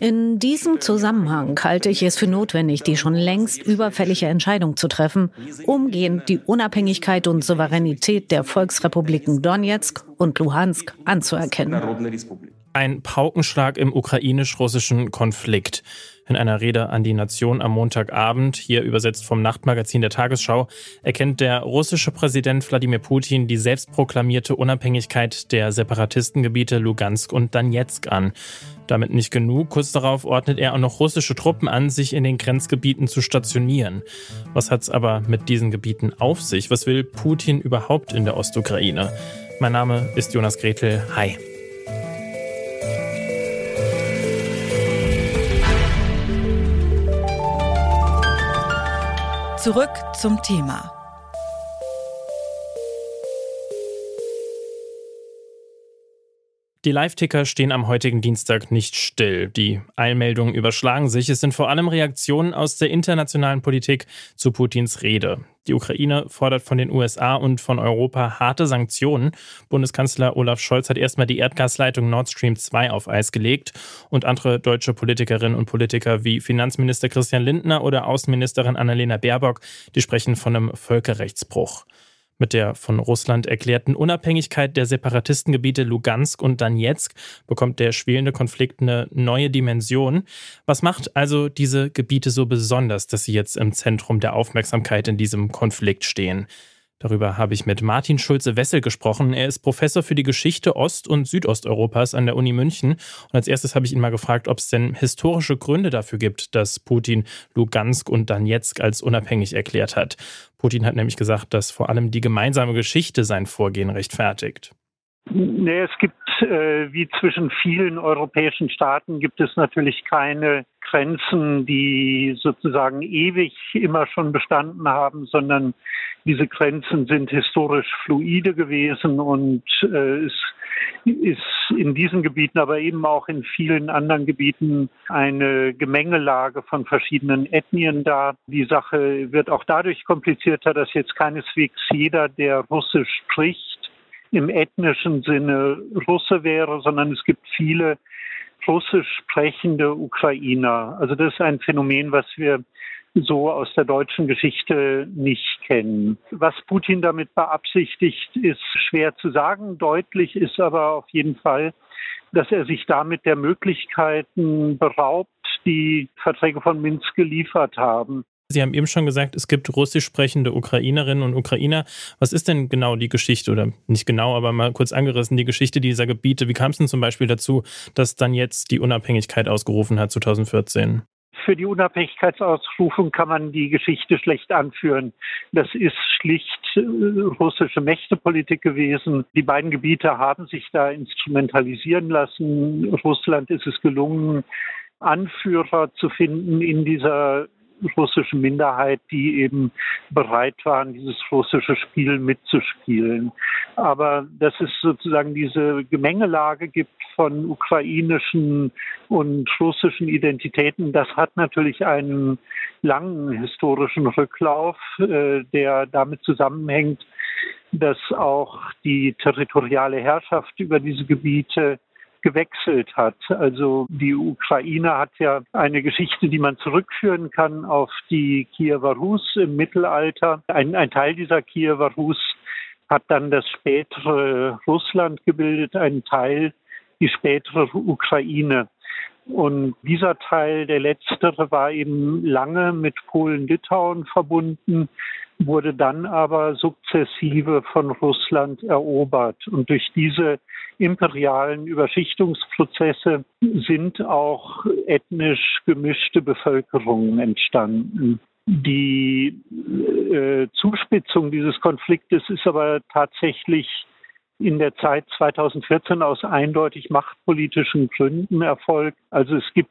In diesem Zusammenhang halte ich es für notwendig, die schon längst überfällige Entscheidung zu treffen, umgehend die Unabhängigkeit und Souveränität der Volksrepubliken Donetsk und Luhansk anzuerkennen. Ein Paukenschlag im ukrainisch-russischen Konflikt. In einer Rede an die Nation am Montagabend, hier übersetzt vom Nachtmagazin der Tagesschau, erkennt der russische Präsident Wladimir Putin die selbstproklamierte Unabhängigkeit der Separatistengebiete Lugansk und Donetsk an. Damit nicht genug, kurz darauf ordnet er auch noch russische Truppen an, sich in den Grenzgebieten zu stationieren. Was hat es aber mit diesen Gebieten auf sich? Was will Putin überhaupt in der Ostukraine? Mein Name ist Jonas Gretel. Hi. Zurück zum Thema. Die Live-Ticker stehen am heutigen Dienstag nicht still. Die Eilmeldungen überschlagen sich. Es sind vor allem Reaktionen aus der internationalen Politik zu Putins Rede. Die Ukraine fordert von den USA und von Europa harte Sanktionen. Bundeskanzler Olaf Scholz hat erstmal die Erdgasleitung Nord Stream 2 auf Eis gelegt. Und andere deutsche Politikerinnen und Politiker wie Finanzminister Christian Lindner oder Außenministerin Annalena Baerbock, die sprechen von einem Völkerrechtsbruch. Mit der von Russland erklärten Unabhängigkeit der Separatistengebiete Lugansk und Donetsk bekommt der schwelende Konflikt eine neue Dimension. Was macht also diese Gebiete so besonders, dass sie jetzt im Zentrum der Aufmerksamkeit in diesem Konflikt stehen? Darüber habe ich mit Martin Schulze-Wessel gesprochen. Er ist Professor für die Geschichte Ost- und Südosteuropas an der Uni München. Und als erstes habe ich ihn mal gefragt, ob es denn historische Gründe dafür gibt, dass Putin Lugansk und Donetsk als unabhängig erklärt hat. Putin hat nämlich gesagt, dass vor allem die gemeinsame Geschichte sein Vorgehen rechtfertigt. Nee, es gibt, äh, wie zwischen vielen europäischen Staaten, gibt es natürlich keine Grenzen, die sozusagen ewig immer schon bestanden haben, sondern diese Grenzen sind historisch fluide gewesen und äh, es ist in diesen Gebieten, aber eben auch in vielen anderen Gebieten eine Gemengelage von verschiedenen Ethnien da. Die Sache wird auch dadurch komplizierter, dass jetzt keineswegs jeder, der Russisch spricht, im ethnischen Sinne Russe wäre, sondern es gibt viele russisch sprechende Ukrainer. Also das ist ein Phänomen, was wir so aus der deutschen Geschichte nicht kennen. Was Putin damit beabsichtigt, ist schwer zu sagen. Deutlich ist aber auf jeden Fall, dass er sich damit der Möglichkeiten beraubt, die Verträge von Minsk geliefert haben. Sie haben eben schon gesagt, es gibt russisch sprechende Ukrainerinnen und Ukrainer. Was ist denn genau die Geschichte oder nicht genau, aber mal kurz angerissen, die Geschichte dieser Gebiete? Wie kam es denn zum Beispiel dazu, dass dann jetzt die Unabhängigkeit ausgerufen hat 2014? Für die Unabhängigkeitsausrufung kann man die Geschichte schlecht anführen. Das ist schlicht äh, russische Mächtepolitik gewesen. Die beiden Gebiete haben sich da instrumentalisieren lassen. Russland ist es gelungen, Anführer zu finden in dieser russische Minderheit, die eben bereit waren, dieses russische Spiel mitzuspielen. Aber dass es sozusagen diese Gemengelage gibt von ukrainischen und russischen Identitäten, das hat natürlich einen langen historischen Rücklauf, äh, der damit zusammenhängt, dass auch die territoriale Herrschaft über diese Gebiete gewechselt hat. Also die Ukraine hat ja eine Geschichte, die man zurückführen kann auf die Kiewer Rus im Mittelalter. Ein, ein Teil dieser Kiewer Rus hat dann das spätere Russland gebildet, ein Teil die spätere Ukraine. Und dieser Teil, der letztere, war eben lange mit Polen-Litauen verbunden, wurde dann aber sukzessive von Russland erobert. Und durch diese imperialen Überschichtungsprozesse sind auch ethnisch gemischte Bevölkerungen entstanden. Die äh, Zuspitzung dieses Konfliktes ist aber tatsächlich in der Zeit 2014 aus eindeutig machtpolitischen Gründen erfolgt. Also es gibt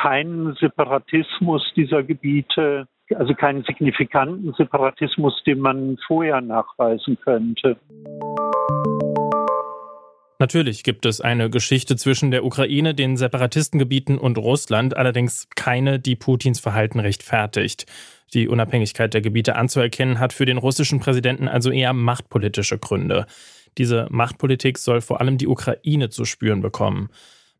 keinen Separatismus dieser Gebiete, also keinen signifikanten Separatismus, den man vorher nachweisen könnte. Natürlich gibt es eine Geschichte zwischen der Ukraine, den Separatistengebieten und Russland, allerdings keine, die Putins Verhalten rechtfertigt. Die Unabhängigkeit der Gebiete anzuerkennen hat für den russischen Präsidenten also eher machtpolitische Gründe. Diese Machtpolitik soll vor allem die Ukraine zu spüren bekommen.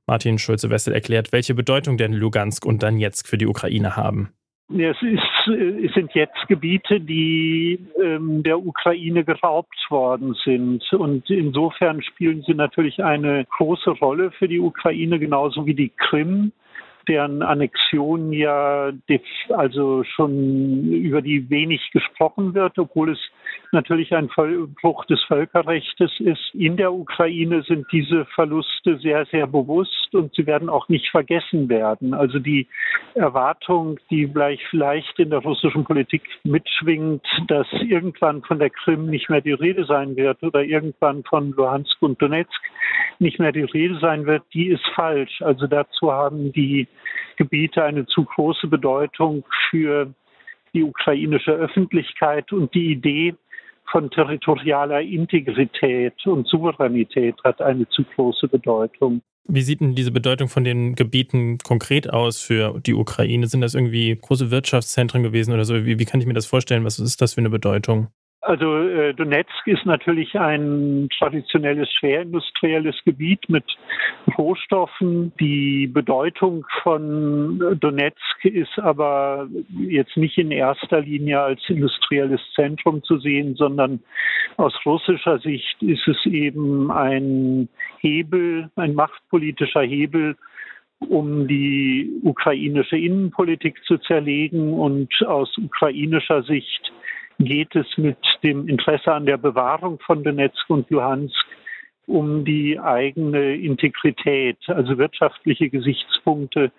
Martin Schulze-Wessel erklärt, welche Bedeutung denn Lugansk und Donetsk für die Ukraine haben. Es, ist, es sind jetzt Gebiete, die ähm, der Ukraine geraubt worden sind. Und insofern spielen sie natürlich eine große Rolle für die Ukraine, genauso wie die Krim deren Annexion ja also schon über die wenig gesprochen wird, obwohl es natürlich ein Bruch des Völkerrechts ist. In der Ukraine sind diese Verluste sehr, sehr bewusst und sie werden auch nicht vergessen werden. Also die Erwartung, die vielleicht in der russischen Politik mitschwingt, dass irgendwann von der Krim nicht mehr die Rede sein wird oder irgendwann von Luhansk und Donetsk nicht mehr die Rede sein wird, die ist falsch. Also dazu haben die Gebiete eine zu große Bedeutung für die ukrainische Öffentlichkeit und die Idee von territorialer Integrität und Souveränität hat eine zu große Bedeutung. Wie sieht denn diese Bedeutung von den Gebieten konkret aus für die Ukraine? Sind das irgendwie große Wirtschaftszentren gewesen oder so? Wie, wie kann ich mir das vorstellen? Was ist das für eine Bedeutung? Also äh, Donetsk ist natürlich ein traditionelles schwerindustrielles Gebiet mit Rohstoffen. Die Bedeutung von Donetsk ist aber jetzt nicht in erster Linie als industrielles Zentrum zu sehen, sondern aus russischer Sicht ist es eben ein Hebel, ein machtpolitischer Hebel, um die ukrainische Innenpolitik zu zerlegen und aus ukrainischer Sicht geht es mit dem Interesse an der Bewahrung von Donetsk und Luhansk um die eigene Integrität. Also wirtschaftliche Gesichtspunkte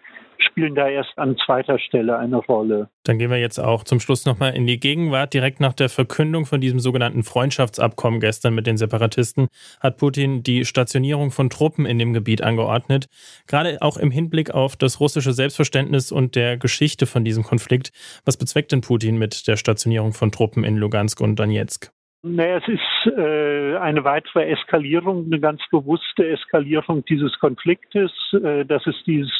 spielen da erst an zweiter Stelle eine Rolle. Dann gehen wir jetzt auch zum Schluss nochmal in die Gegenwart. Direkt nach der Verkündung von diesem sogenannten Freundschaftsabkommen gestern mit den Separatisten hat Putin die Stationierung von Truppen in dem Gebiet angeordnet. Gerade auch im Hinblick auf das russische Selbstverständnis und der Geschichte von diesem Konflikt. Was bezweckt denn Putin mit der Stationierung von Truppen in Lugansk und Donetsk? Naja, es ist äh, eine weitere Eskalierung, eine ganz bewusste Eskalierung dieses Konfliktes, äh, dass es dieses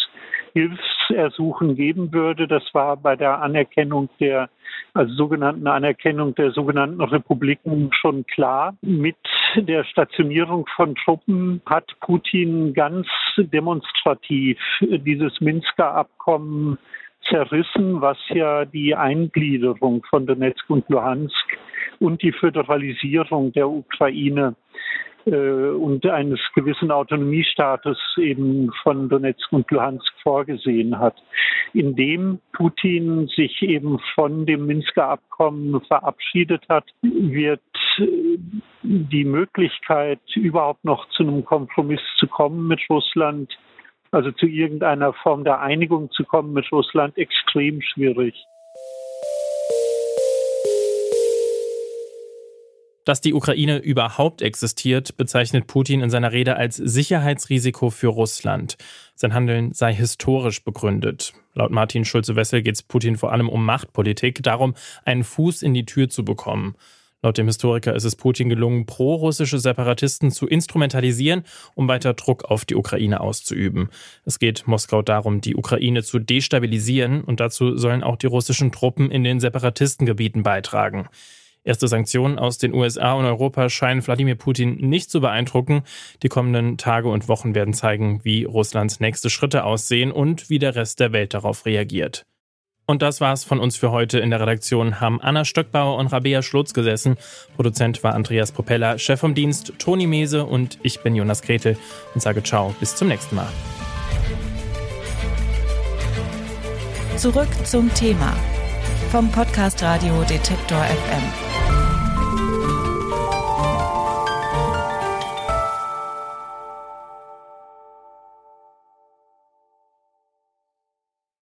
Hilfsersuchen geben würde. Das war bei der Anerkennung der also sogenannten Anerkennung der sogenannten Republiken schon klar. Mit der Stationierung von Truppen hat Putin ganz demonstrativ dieses Minsker Abkommen zerrissen, was ja die Eingliederung von Donetsk und Luhansk und die Föderalisierung der Ukraine und eines gewissen Autonomiestatus eben von Donetsk und Luhansk vorgesehen hat, indem Putin sich eben von dem Minsker Abkommen verabschiedet hat, wird äh, die Möglichkeit, überhaupt noch zu einem Kompromiss zu kommen mit Russland, also zu irgendeiner Form der Einigung zu kommen mit Russland, extrem schwierig. Dass die Ukraine überhaupt existiert, bezeichnet Putin in seiner Rede als Sicherheitsrisiko für Russland. Sein Handeln sei historisch begründet. Laut Martin Schulze-Wessel geht es Putin vor allem um Machtpolitik, darum, einen Fuß in die Tür zu bekommen. Laut dem Historiker ist es Putin gelungen, pro-russische Separatisten zu instrumentalisieren, um weiter Druck auf die Ukraine auszuüben. Es geht Moskau darum, die Ukraine zu destabilisieren und dazu sollen auch die russischen Truppen in den Separatistengebieten beitragen. Erste Sanktionen aus den USA und Europa scheinen Wladimir Putin nicht zu beeindrucken. Die kommenden Tage und Wochen werden zeigen, wie Russlands nächste Schritte aussehen und wie der Rest der Welt darauf reagiert. Und das war's von uns für heute. In der Redaktion haben Anna Stöckbauer und Rabea Schlotz gesessen. Produzent war Andreas Propeller, Chef vom Dienst Toni Mese und ich bin Jonas Gretel und sage ciao, bis zum nächsten Mal. Zurück zum Thema vom Podcast Radio Detektor FM.